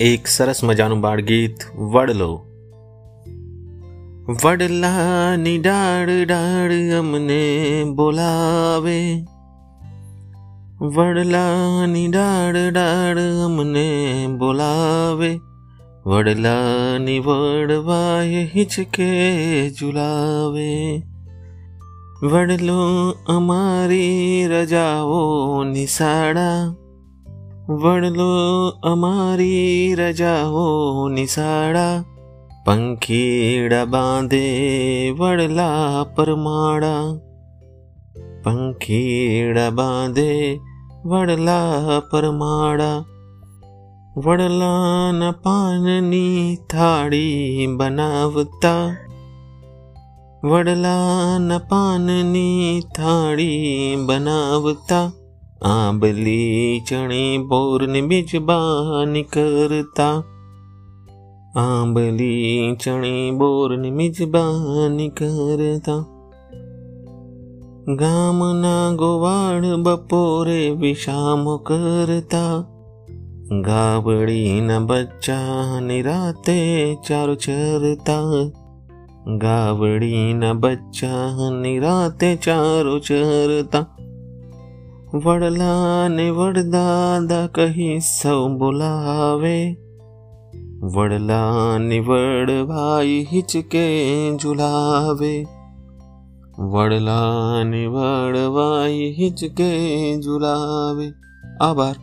એક સરસ મજાનું બાળગીત વડલો. વડલાની ડાળ ડાળ અમને બોલાવે. વડલાની ડાળ ડાળ અમને બોલાવે. વડલાની વડવાય હિચકે ઝુલાવે. વડલો અમારી રજાઓ નિશાળા વડલો અમારી રજાઓ નિશાળા પંખીડા બાંધે વડલા પરમાળા પંખીડા બાંધે વડલા પરમાળા વડલાના પાનની થાળી બનાવતા વડલાના પાનની થાળી બનાવતા આંબલી ચણી બોરની મિજબાની કરતા આંબલી ચણી બોરની મિજબાની કરતા ગામના ગોવાળ બપોરે વિશામો કરતા ગાવડીના બચ્ચા નિરાતે ચારો ચરતા ગાવડીના બચ્ચા નિરાતે ચારો ચરતા વડલાને વડદાદા કહી સૌ બોલાવે વડલાની વડવાઈ હિચકે ઝુલાવે વડલાની વડવાઈ હિચકે ઝુલાવે આભાર